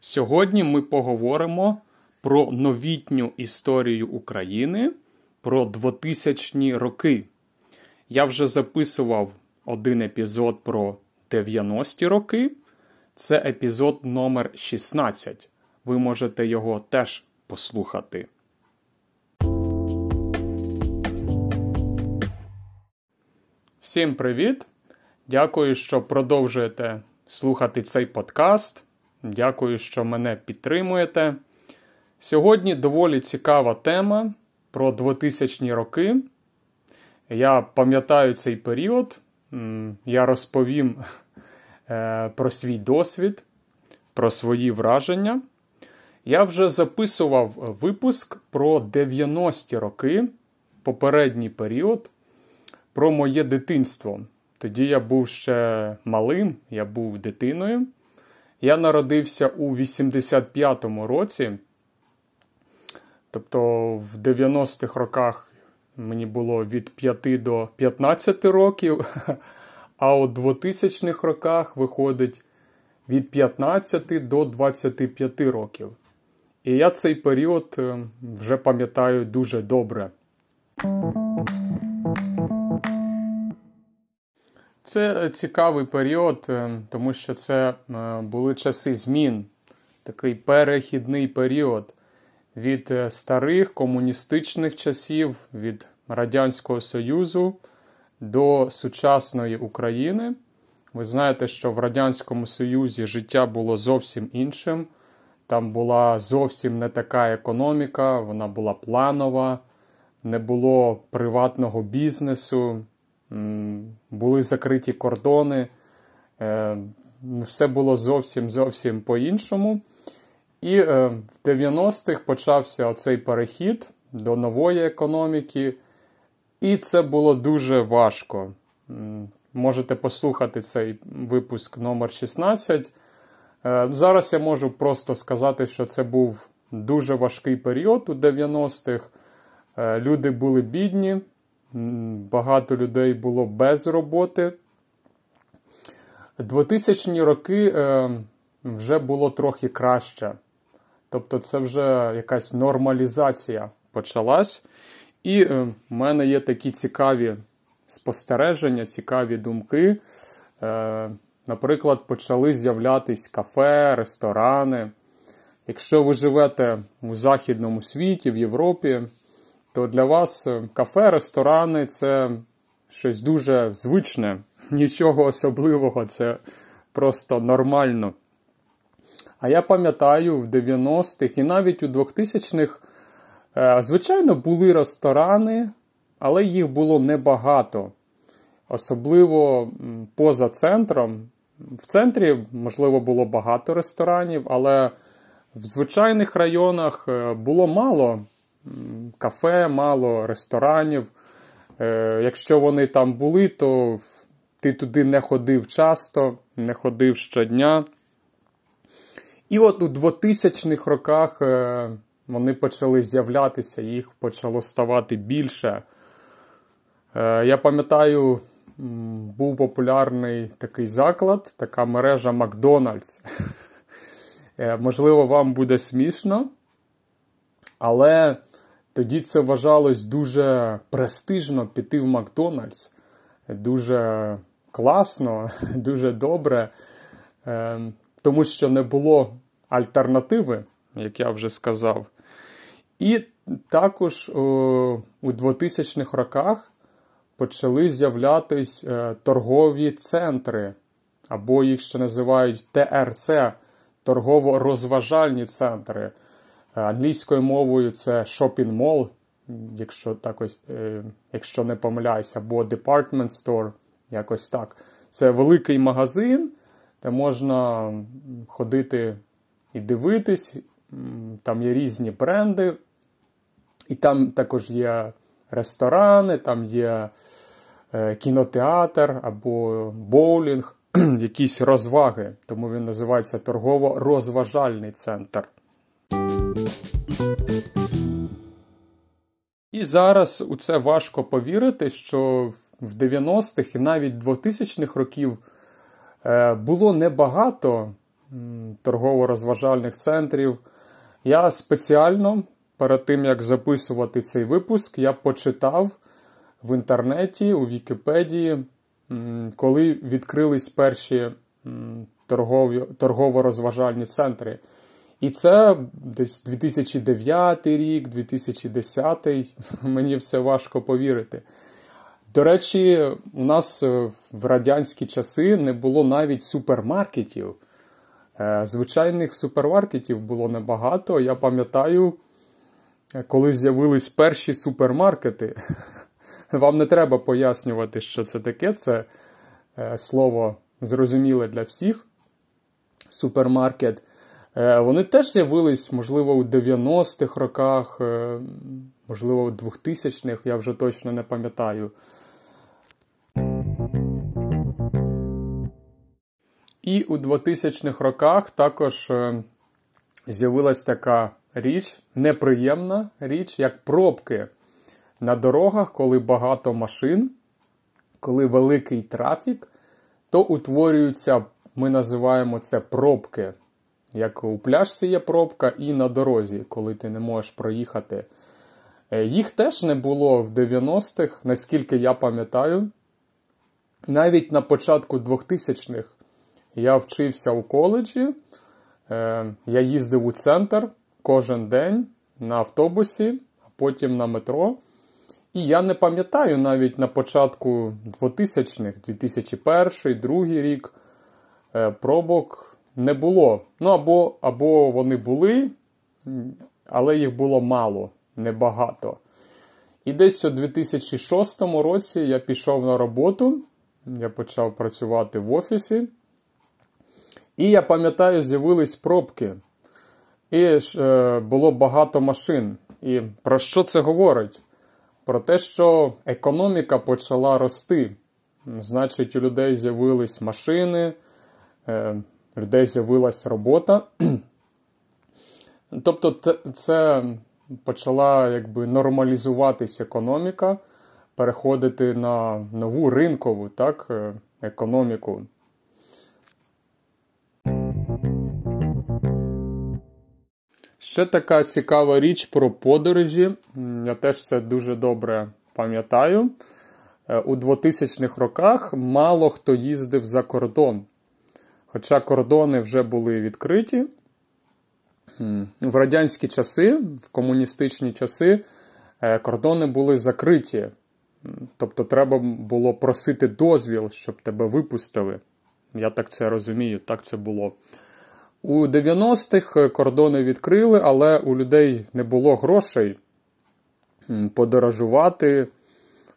Сьогодні ми поговоримо про новітню історію України про 2000-ні роки. Я вже записував один епізод про 90-ті роки. Це епізод номер 16. Ви можете його теж послухати. Всім привіт! Дякую, що продовжуєте слухати цей подкаст. Дякую, що мене підтримуєте. Сьогодні доволі цікава тема про 2000-ні роки. Я пам'ятаю цей період. Я розповім е, про свій досвід, про свої враження. Я вже записував випуск про 90-ті роки, попередній період, про моє дитинство. Тоді я був ще малим, я був дитиною. Я народився у 85-му році. Тобто в 90-х роках мені було від 5 до 15 років, а у 2000-х роках виходить від 15 до 25 років. І я цей період е, вже пам'ятаю дуже добре. Це цікавий період, е, тому що це е, були часи змін, такий перехідний період від е, старих комуністичних часів, від Радянського Союзу до сучасної України. Ви знаєте, що в Радянському Союзі життя було зовсім іншим. Там була зовсім не така економіка, вона була планова, не було приватного бізнесу були закриті кордони, е, все було зовсім зовсім по-іншому. І е, в 90-х почався оцей перехід до нової економіки, і це було дуже важко. Можете послухати цей випуск номер 16 е, Зараз я можу просто сказати, що це був дуже важкий період у 90-х. Люди були бідні, багато людей було без роботи. 2000-ні роки е, вже було трохи краще. Тобто, це вже якась нормалізація почалась. І е, в мене є такі цікаві спостереження, цікаві думки. Е, наприклад, почали з'являтись кафе, ресторани. Якщо ви живете у західному світі, в Європі, то для вас е, кафе, ресторани це щось дуже звичне, нічого особливого, це просто нормально. А я пам'ятаю, в 90-х і навіть у 2000-х, е, звичайно, були ресторани, але їх було небагато. Особливо поза центром. В центрі, можливо, було багато ресторанів, але в звичайних районах е, було мало кафе, мало ресторанів. Е, якщо вони там були, то ти туди не ходив часто, не ходив щодня. І от у 2000-х роках е, вони почали з'являтися, їх почало ставати більше. Е, я пам'ятаю, був популярний такий заклад, така мережа Макдональдс. Можливо, вам буде смішно, але тоді це вважалось дуже престижно піти в Макдональдс. Дуже класно, дуже добре, ем, тому що не було альтернативи, як я вже сказав. І також у 2000-х роках почали з'являтись е, торгові центри, або їх ще називають ТРЦ торгово-розважальні центри. Англійською мовою це shopping mall, якщо так ось, е, якщо не помиляюся, або department store, якось так. Це великий магазин, де можна ходити і дивитись. Там є різні бренди, і там також є ресторани, там є е, кінотеатр або боулінг, якісь розваги. Тому він називається торгово-розважальний центр. І зараз у це важко повірити, що в 90-х і навіть 2000-х років е, було небагато торгово-розважальних центрів. Я спеціально перед тим, як записувати цей випуск, я почитав в інтернеті, у Вікіпедії, коли відкрились перші торгово-розважальні центри. І це десь 2009 рік, 2010 мені все важко повірити. До речі, у нас е, в радянські часи не було навіть супермаркетів. Е, звичайних супермаркетів було небагато. Я пам'ятаю, е, коли з'явились перші супермаркети. Вам не треба пояснювати, що це таке. Це слово зрозуміле для всіх. Супермаркет. Вони теж з'явились, можливо, у 90-х роках, можливо, у 2000-х, я вже точно не пам'ятаю. І у 2000-х роках також е, з'явилась така річ, неприємна річ, як пробки на дорогах, коли багато машин, коли великий трафік, то утворюються, ми називаємо це пробки. Як у пляжці є пробка, і на дорозі, коли ти не можеш проїхати. Е, їх теж не було в 90-х, наскільки я пам'ятаю. Навіть на початку 2000-х я вчився у коледжі, е, я їздив у центр кожен день на автобусі, а потім на метро. І я не пам'ятаю навіть на початку 2000-х, 2001 2002 рік е, пробок не було. Ну, або, або вони були, але їх було мало, небагато. І десь у 2006 році я пішов на роботу, я почав працювати в офісі. І я пам'ятаю, з'явились пробки. І е, було багато машин. І про що це говорить? Про те, що економіка почала рости. Значить, у людей з'явились машини, е, людей з'явилась робота. Тобто, це почала якби нормалізуватись економіка, переходити на нову ринкову так, е, економіку. Ще така цікава річ про подорожі. Я теж це дуже добре пам'ятаю. Е, у 2000-х роках мало хто їздив за кордон. Хоча кордони вже були відкриті. В радянські часи, в комуністичні часи, е, кордони були закриті. Тобто, треба було просити дозвіл, щоб тебе випустили. Я так це розумію, так це було. У 90-х кордони відкрили, але у людей не було грошей подорожувати.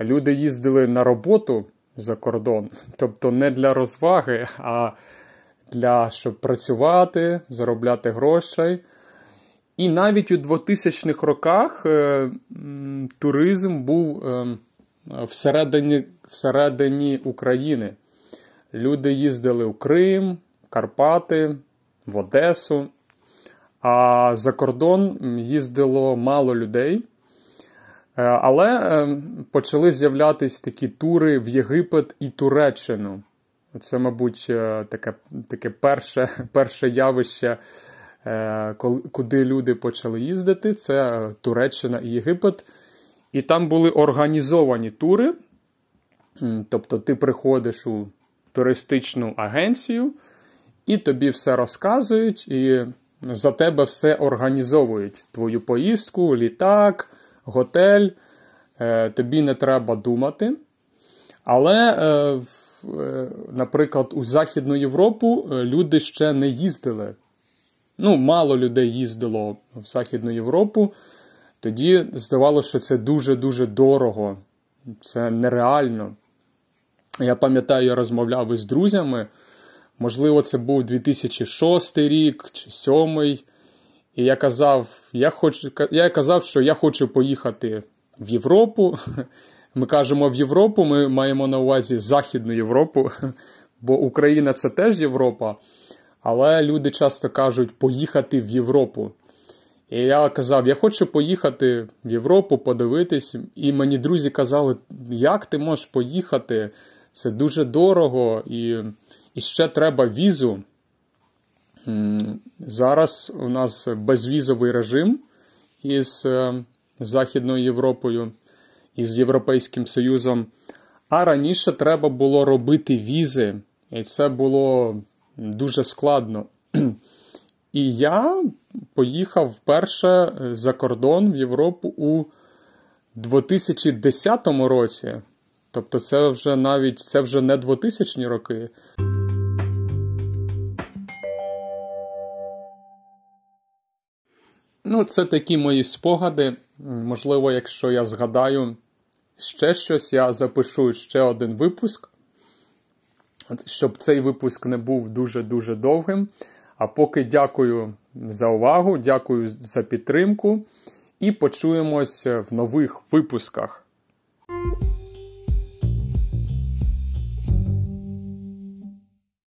Люди їздили на роботу за кордон, тобто не для розваги, а для щоб працювати, заробляти грошей. І навіть у 2000-х роках е, туризм був е, всередині, всередині України. Люди їздили у Крим, Карпати в Одесу. А за кордон їздило мало людей. Е, але почали з'являтися такі тури в Єгипет і Туреччину. Це, мабуть, е, таке таке перше перше явище, куди люди почали їздити. Це Туреччина і Єгипет. І там були організовані тури. Тобто ти приходиш у туристичну агенцію і тобі все розказують, і за тебе все організовують. Твою поїздку, літак, готель. Е, тобі не треба думати. Але, е, е, наприклад, у Західну Європу люди ще не їздили. Ну, мало людей їздило в Західну Європу. Тоді здавалося, що це дуже-дуже дорого, це нереально. Я пам'ятаю, я розмовляв із друзями. Можливо, це був 2006 рік чи 2007. І я казав, я хочу, я казав, що я хочу поїхати в Європу. Ми кажемо в Європу, ми маємо на увазі Західну Європу, бо Україна це теж Європа. Але люди часто кажуть поїхати в Європу. І я казав, я хочу поїхати в Європу, подивитись. І мені друзі казали, як ти можеш поїхати? Це дуже дорого, і, і ще треба візу. Зараз у нас безвізовий режим із е, Західною Європою, із Європейським Союзом. А раніше треба було робити візи, і це було дуже складно. І я поїхав вперше за кордон в Європу у 2010 році. Тобто, це вже навіть це вже не 2000 роки. Ну, це такі мої спогади. Можливо, якщо я згадаю ще щось, я запишу ще один випуск, щоб цей випуск не був дуже-дуже довгим. А поки дякую за увагу, дякую за підтримку і почуємось в нових випусках.